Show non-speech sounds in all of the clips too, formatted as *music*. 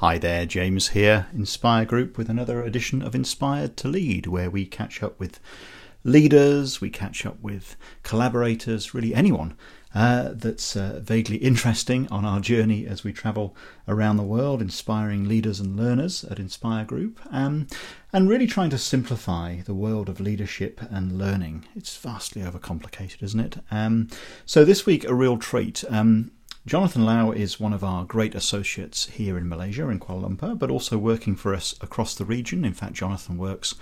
Hi there, James here, Inspire Group, with another edition of Inspired to Lead, where we catch up with leaders, we catch up with collaborators, really anyone uh, that's uh, vaguely interesting on our journey as we travel around the world, inspiring leaders and learners at Inspire Group, um, and really trying to simplify the world of leadership and learning. It's vastly overcomplicated, isn't it? Um, so this week, a real treat. Um, Jonathan Low is one of our great associates here in Malaysia, in Kuala Lumpur, but also working for us across the region. In fact, Jonathan works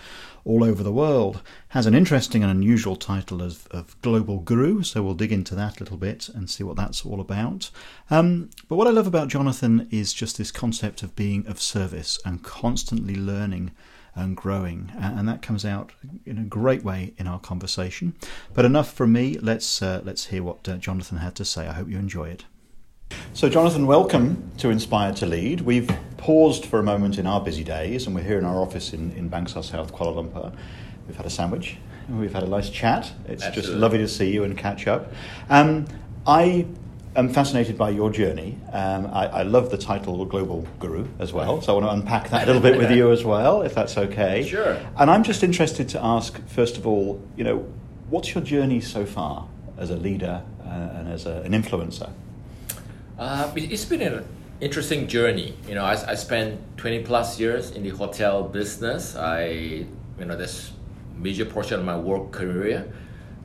all over the world, has an interesting and unusual title of, of Global Guru, so we'll dig into that a little bit and see what that's all about. Um, but what I love about Jonathan is just this concept of being of service and constantly learning and growing, and that comes out in a great way in our conversation. But enough from me. Let's uh, let's hear what uh, Jonathan had to say. I hope you enjoy it. So, Jonathan, welcome to Inspire to Lead. We've paused for a moment in our busy days, and we're here in our office in, in Bangsar South, Kuala Lumpur. We've had a sandwich, and we've had a nice chat. It's Absolutely. just lovely to see you and catch up. Um, I am fascinated by your journey. Um, I, I, love the title Global Guru as well, so I want to unpack that a little bit with *laughs* you as well, if that's okay. Sure. And I'm just interested to ask, first of all, you know, what's your journey so far as a leader uh, and as a, an influencer? Uh, it's been an interesting journey. You know, I, I spent 20 plus years in the hotel business. I, you know, that's major portion of my work career.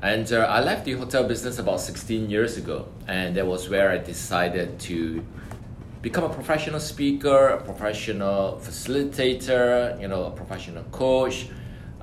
And uh, I left the hotel business about 16 years ago. And that was where I decided to become a professional speaker, a professional facilitator, you know, a professional coach.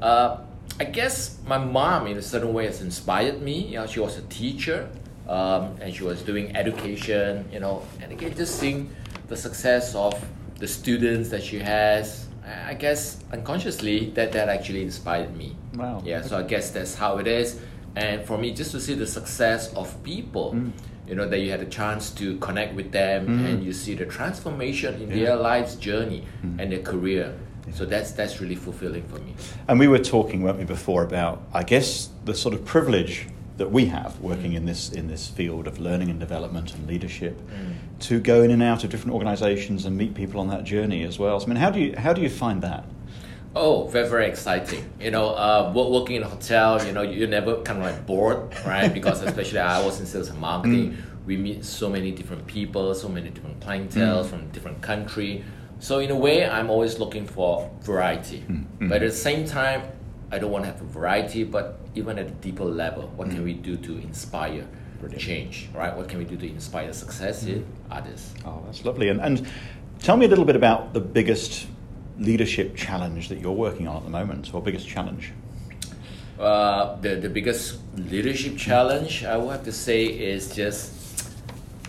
Uh, I guess my mom, in a certain way, has inspired me. You know, she was a teacher um, and she was doing education, you know, and again, just seeing the success of the students that she has. I guess unconsciously that that actually inspired me. Wow. Yeah. So I guess that's how it is. And for me, just to see the success of people, mm. you know, that you had a chance to connect with them mm. and you see the transformation in yeah. their life's journey mm. and their career. So that's that's really fulfilling for me. And we were talking, weren't we, before about I guess the sort of privilege that we have working in this in this field of learning and development and leadership mm. to go in and out of different organizations and meet people on that journey as well. So, I mean, how do you how do you find that? Oh, very very exciting! You know, uh, working in a hotel, you know, you're never kind of like bored, right? Because especially I was in sales and marketing, mm. we meet so many different people, so many different clientele mm. from different country. So in a way, I'm always looking for variety, mm. but at the same time, I don't want to have a variety, but even at a deeper level, what mm. can we do to inspire Brilliant. change, right? What can we do to inspire success mm. in others? Oh, that's lovely. And, and tell me a little bit about the biggest leadership challenge that you're working on at the moment, or biggest challenge. Uh, the, the biggest leadership challenge I would have to say is just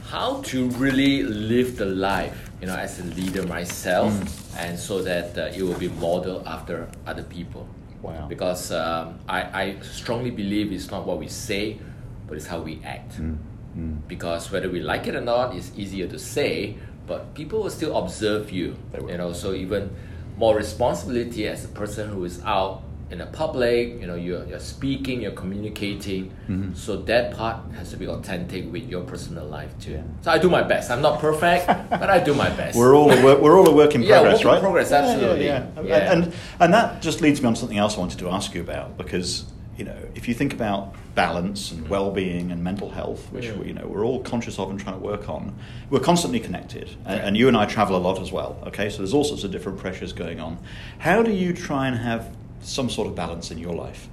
how to really live the life, you know, as a leader myself, mm. and so that uh, it will be modeled after other people. Wow. Because um, I, I strongly believe it's not what we say, but it's how we act. Mm. Mm. Because whether we like it or not, it's easier to say, but people will still observe you. You know, so even more responsibility as a person who is out in the public, you know, you're, you're speaking, you're communicating. Mm-hmm. So that part has to be authentic with your personal life too. Yeah. So I do my best. I'm not perfect, *laughs* but I do my best. We're all a work, we're all a work in yeah, progress, work right? In progress, absolutely. Yeah, yeah, yeah. And and that just leads me on to something else I wanted to ask you about because you know if you think about balance and well-being and mental health, which we, you know we're all conscious of and trying to work on, we're constantly connected, and, and you and I travel a lot as well. Okay, so there's all sorts of different pressures going on. How do you try and have some sort of balance in your life?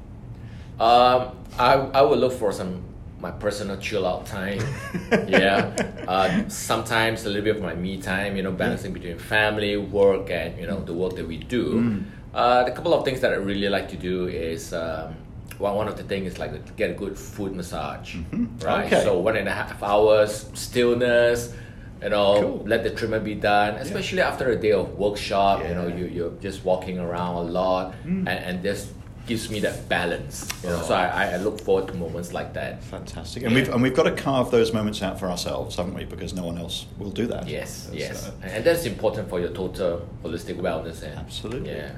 Um, I, I would look for some my personal chill out time. *laughs* yeah. Uh, sometimes a little bit of my me time, you know, balancing between family, work, and, you know, the work that we do. Mm. Uh, the couple of things that I really like to do is um, well, one of the things is like get a good foot massage, mm-hmm. right? Okay. So one and a half hours stillness, you know, cool. let the treatment be done, especially yeah. after a day of workshop. Yeah. You know, you you're just walking around a lot, mm. and, and this gives me that balance. You know, oh. so I, I look forward to moments like that. Fantastic, and yeah. we've and we've got to carve those moments out for ourselves, haven't we? Because no one else will do that. Yes, that's, yes, uh, and that's important for your total holistic wellness. And, Absolutely. Yeah,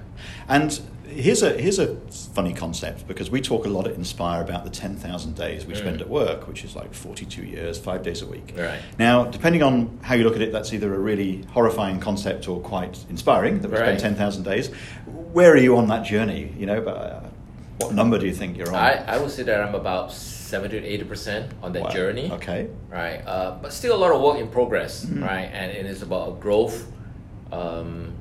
and here's a here's a funny concept because we talk a lot at Inspire about the ten thousand days we Mm. spend at work, which is like forty two years, five days a week. Right. Now, depending on how you look at it, that's either a really horrifying concept or quite inspiring that we spend ten thousand days. Where are you on that journey? You know, uh, what number do you think you're on? I, I would say that I'm about 70 to 80 percent on that Wow. journey. Okay. Right, uh, but still a lot of work in progress, Mhm. right? And it is about growth um,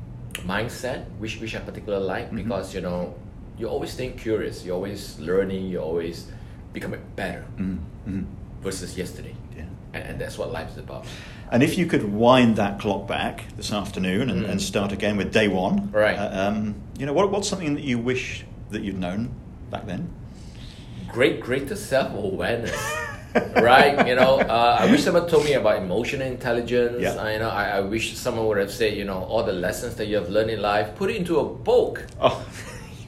mindset, which which I particularly like Mhm. because you know you're always staying curious, you're always learning, you're always becoming better Mm, mm, versus yesterday, yeah. and, and that's what life is about. And if you could wind that clock back this afternoon and, Mm. and start again with day one, Right. uh, um, you know, what, what's something that you wish that you'd known back then? Great, greater self awareness. *laughs* right, you know, uh, I wish someone told me about emotional intelligence. Yeah. I, you know, I, I wish someone would have said, you know, all the lessons that you have learned in life, put it into a book. Oh,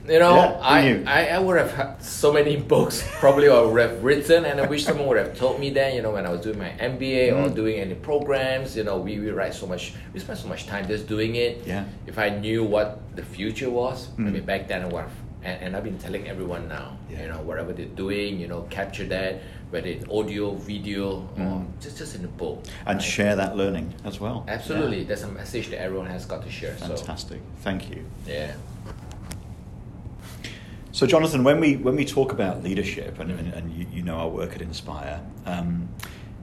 You know, Yeah, I, knew? I, I would have had so many *laughs* books probably I would have written, and I wish someone would have told me that. You know, when I was doing my MBA or Mm. doing any programs, you know, we, we write so much, we spend so much time just doing it. Yeah. If I knew what the future was, Mm. maybe back then I would have. And, and I've been telling everyone now, Yeah. you know, whatever they're doing, you know, capture that, whether in audio, video, or Mm. just just in the book. and right? share that learning as well. Absolutely, Yeah. that's a message that everyone has got to share. Fantastic. Thank you. Yeah. So, Jonathan, when we when we talk about leadership, and, and, and you, you know our work at Inspire, um,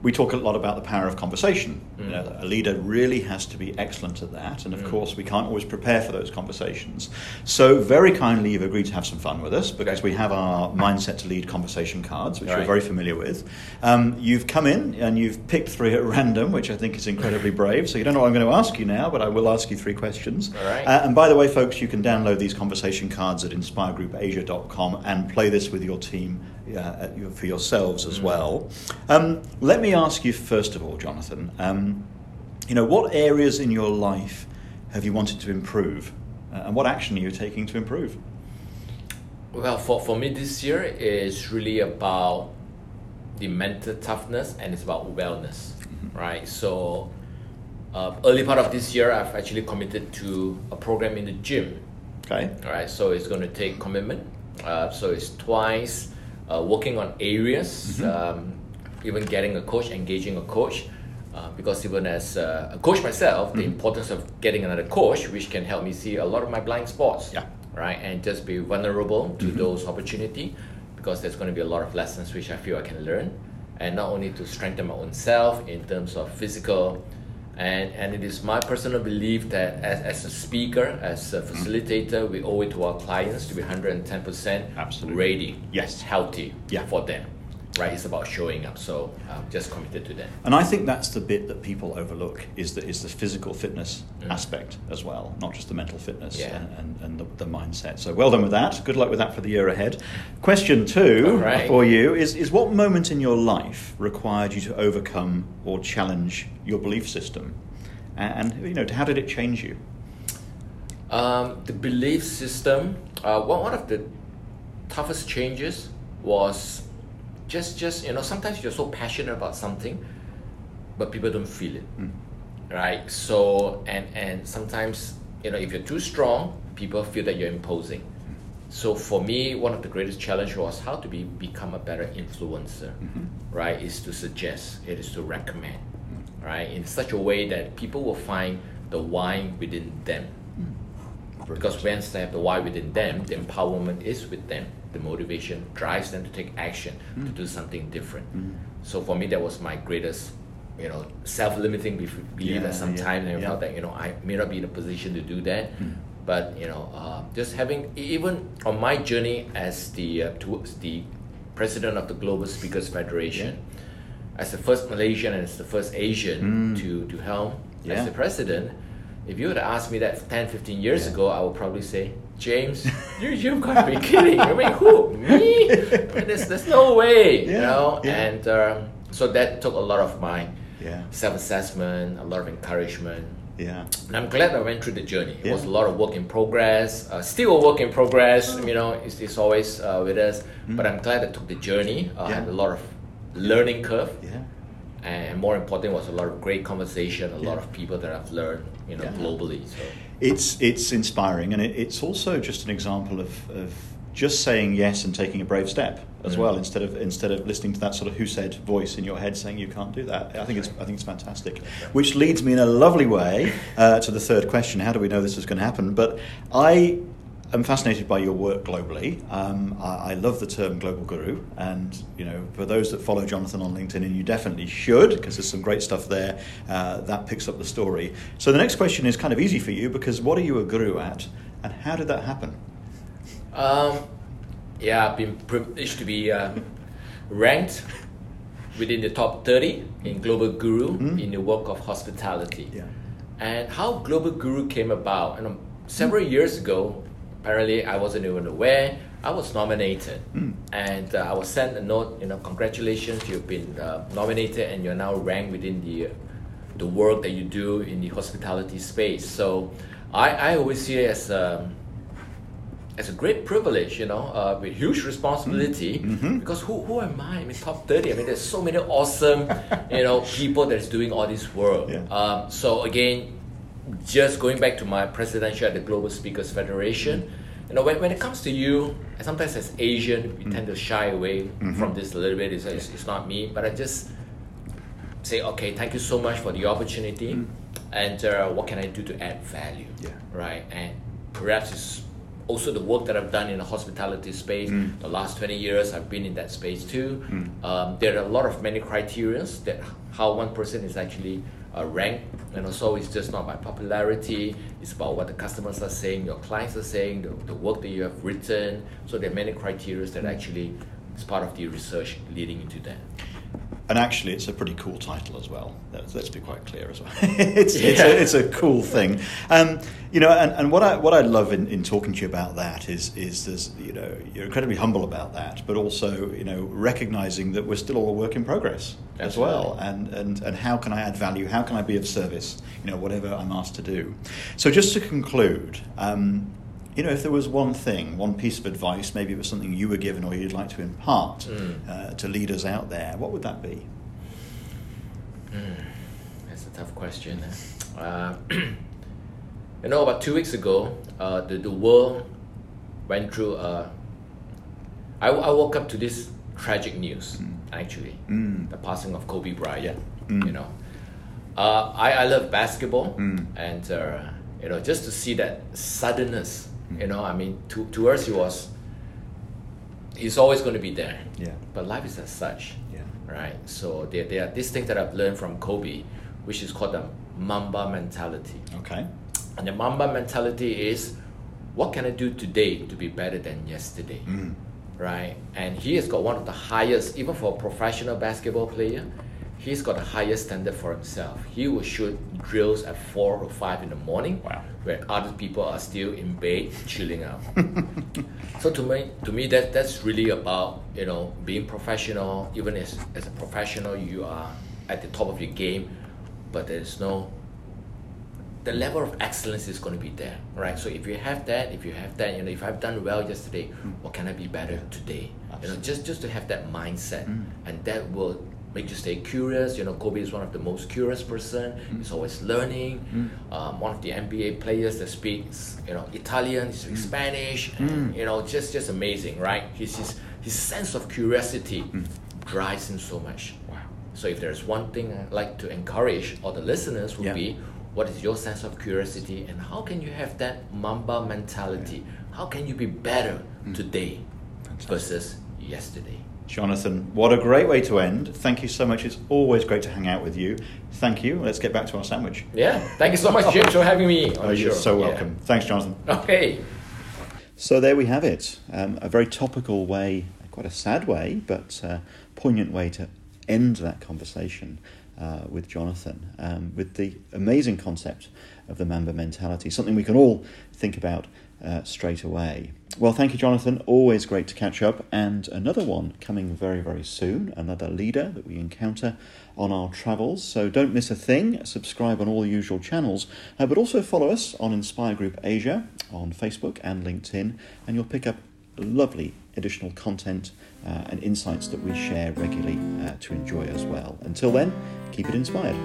we talk a lot about the power of conversation. You Mm. know, a leader really has to be excellent at that, and of Mm. course, we can't always prepare for those conversations. So, very kindly, you've agreed to have some fun with us because we have our mindset to lead conversation cards, which Right. you're very familiar with. Um, you've come in and you've picked three at random, which I think is incredibly brave. So, you don't know what I'm going to ask you now, but I will ask you three questions. Right. Uh, and by the way, folks, you can download these conversation cards at inspiregroupasia.com and play this with your team uh, for yourselves as well. Um, let me ask you first of all, Jonathan. Um, you know, what areas in your life have you wanted to improve, uh, and what action are you taking to improve? Well, for, for me this year is really about the mental toughness and it's about wellness, right? So, uh, early part of this year, I've actually committed to a program in the gym, Okay. all right? So it's going to take commitment. Uh, so it's twice uh, working on areas, Mhm. um, even getting a coach, engaging a coach. Uh, because even as uh, a coach myself, the Mhm. importance of getting another coach, which can help me see a lot of my blind spots Yeah. right? And just be vulnerable to Mhm. those opportunity because there's going to be a lot of lessons which I feel I can learn, and not only to strengthen my own self in terms of physical, and and it is my personal belief that as, as a speaker, as a mm-hmm. facilitator, we owe it to our clients to be hundred and ten percent Absolutely. ready, Yes. healthy, Yeah. for them, right? It's about showing up. So I'm just committed to that. And I think that's the bit that people overlook is the, is the physical fitness Mm. aspect as well, not just the mental fitness Yeah. and, and, and the, the mindset. So well done with that. Good luck with that for the year ahead. Question two right. for you is, is what moment in your life required you to overcome or challenge your belief system? And, and you know, how did it change you? Um, the belief system. Uh, one one of the toughest changes was just just you know sometimes you're so passionate about something, but people don't feel it, Mm. right? So and and sometimes you know if you're too strong, people feel that you're imposing. So for me, one of the greatest challenge was how to be become a better influencer, Mhm. right? Is to suggest, it is to recommend, right? In such a way that people will find the why within them. Because once they have the why within them, the empowerment is with them. The motivation drives them to take action, to Mm. do something different. Mm. So for me, that was my greatest, you know, self-limiting belief Yeah, at some yeah, time. And I yeah. felt that you know I may not be in a position to do that, Mm. but you know, uh, just having even on my journey as the uh, towards the president of the Global Speakers Federation, as the first Malaysian and as the first Asian Mm. to to helm as the president. If you would have asked me that 10, 15 years Yeah. ago, I would probably say, James, you, you've got to be kidding. I mean, who? Me? *laughs* There's, there's no way, you know? yeah. And um, so that took a lot of my Yeah. self assessment, a lot of encouragement. Yeah. And I'm glad I went through the journey. It Yeah. was a lot of work in progress, uh, still a work in progress, you know, it's, it's always uh, with us. Mm. But I'm glad I took the journey. I Yeah. had a lot of learning curve Yeah. And more important was a lot of great conversation, a lot of people that I've learned, you know, Yeah. globally. So it's it's inspiring, and it, it's also just an example of, of just saying yes and taking a brave step as Mm. well instead of instead of listening to that sort of who said voice in your head saying you can't do that. I think it's I think it's fantastic. Which leads me in a lovely way uh, to the third question: How do we know this is going to happen? But I. am fascinated by your work globally. Um, I, I love the term global guru, and you know, for those that follow Jonathan on LinkedIn, and you definitely should, because there's some great stuff there. Uh, that picks up the story. So the next question is kind of easy for you because what are you a guru at, and how did that happen? Um, yeah, I've been privileged to be um, ranked within the top 30 in Global Guru Mm. in the work of hospitality. Yeah. And how Global Guru came about, and um, several years ago, apparently I wasn't even aware, I was nominated. Mm. And uh, I was sent a note, you know, congratulations, you've been uh, nominated and you're now ranked within the, the work that you do in the hospitality space. So I, I always see it as um, as a great privilege, you know, uh, with huge responsibility. Mhm. Because who, who am I? I mean, top 30. I mean, there's so many awesome, *laughs* you know, people that's doing all this work. Yeah. Um, so again, just going back to my presidential at the Global Speakers Federation, you know, when, when it comes to you, sometimes as Asian, we tend to shy away Mhm. from this a little bit. It's, it's, it's not me, but I just say, okay, thank you so much for the opportunity, Mm. and uh, what can I do to add value? Yeah. Right, and perhaps it's also the work that I've done in the hospitality space. Mm. The last twenty years, I've been in that space too. Mm. Um, there are a lot of many criterias that how one person is actually uh, ranked, and also it's just not by popularity. It's about what the customers are saying, your clients are saying, the, the work that you have written. So there are many criteria that actually is part of the research leading into that. And actually, it's a pretty cool title as well. Let's, let's be quite clear as well. *laughs* it's, it's, a, it's a cool thing. Um, you know, and, and what I what I love in, in talking to you about that is is there's you know you're incredibly humble about that, but also you know recognizing that we're still all a work in progress as well. And, and and how can I add value? How can I be of service? You know, whatever I'm asked to do. So just to conclude. Um, you know, if there was one thing, one piece of advice, maybe it was something you were given or you'd like to impart Mm. uh, to leaders out there, what would that be? That's a tough question. Uh, *clears throat* you know, about two weeks ago, uh, the, the world went through. Uh, I, I woke up to this tragic news, Mm. actually, Mm. the passing of Kobe Bryant. Yeah. Mm. You know, uh, I, I love basketball, Mm. and uh, you know, just to see that suddenness. Mm. You know, I mean, to, to us, he was. He's always going to be there. Yeah. But life is as such Yeah. right? So there, there are these things that I've learned from Kobe, which is called the Mamba mentality. Okay. And the Mamba mentality is, what can I do today to be better than yesterday, Mm. right? And he has got one of the highest, even for a professional basketball player, he's got a higher standard for himself. He will shoot drills at four or five in the morning, Wow. where other people are still in bed chilling out. *laughs* So to me, to me, that that's really about you know being professional. Even as as a professional, you are at the top of your game, but there's no. The level of excellence is going to be there, right? So if you have that, if you have that, you know, if I've done well yesterday, what can I be better today? You know, just just to have that mindset, Mm. and that will make you stay curious. You know, Kobe is one of the most curious person. He's always learning. Mm. Um, one of the NBA players that speaks, you know, Italian, he speaks Spanish, and, Mm. you know, just just amazing, right? His his, his sense of curiosity drives him so much. Wow. So if there's one thing I'd like to encourage all the listeners would Yeah. be, what is your sense of curiosity and how can you have that Mamba mentality? How can you be better today Fantastic. versus yesterday? Jonathan, what a great way to end. Thank you so much. It's always great to hang out with you. Thank you. Let's get back to our sandwich. Yeah, thank you so much, James, for having me Oh, you're so Yeah. welcome. Thanks, Jonathan. Okay. So there we have it. Um, a very topical way, quite a sad way, but uh, poignant way to end that conversation uh, with Jonathan, um, with the amazing concept of the Mamba mentality, something we can all think about uh, straight away. Well, thank you, Jonathan. Always great to catch up, and another one coming very, very soon. Another leader that we encounter on our travels. So don't miss a thing. Subscribe on all the usual channels, uh, but also follow us on Inspire Group Asia on Facebook and LinkedIn, and you'll pick up lovely additional content uh, and insights that we share regularly uh, to enjoy as well. Until then, keep it inspired.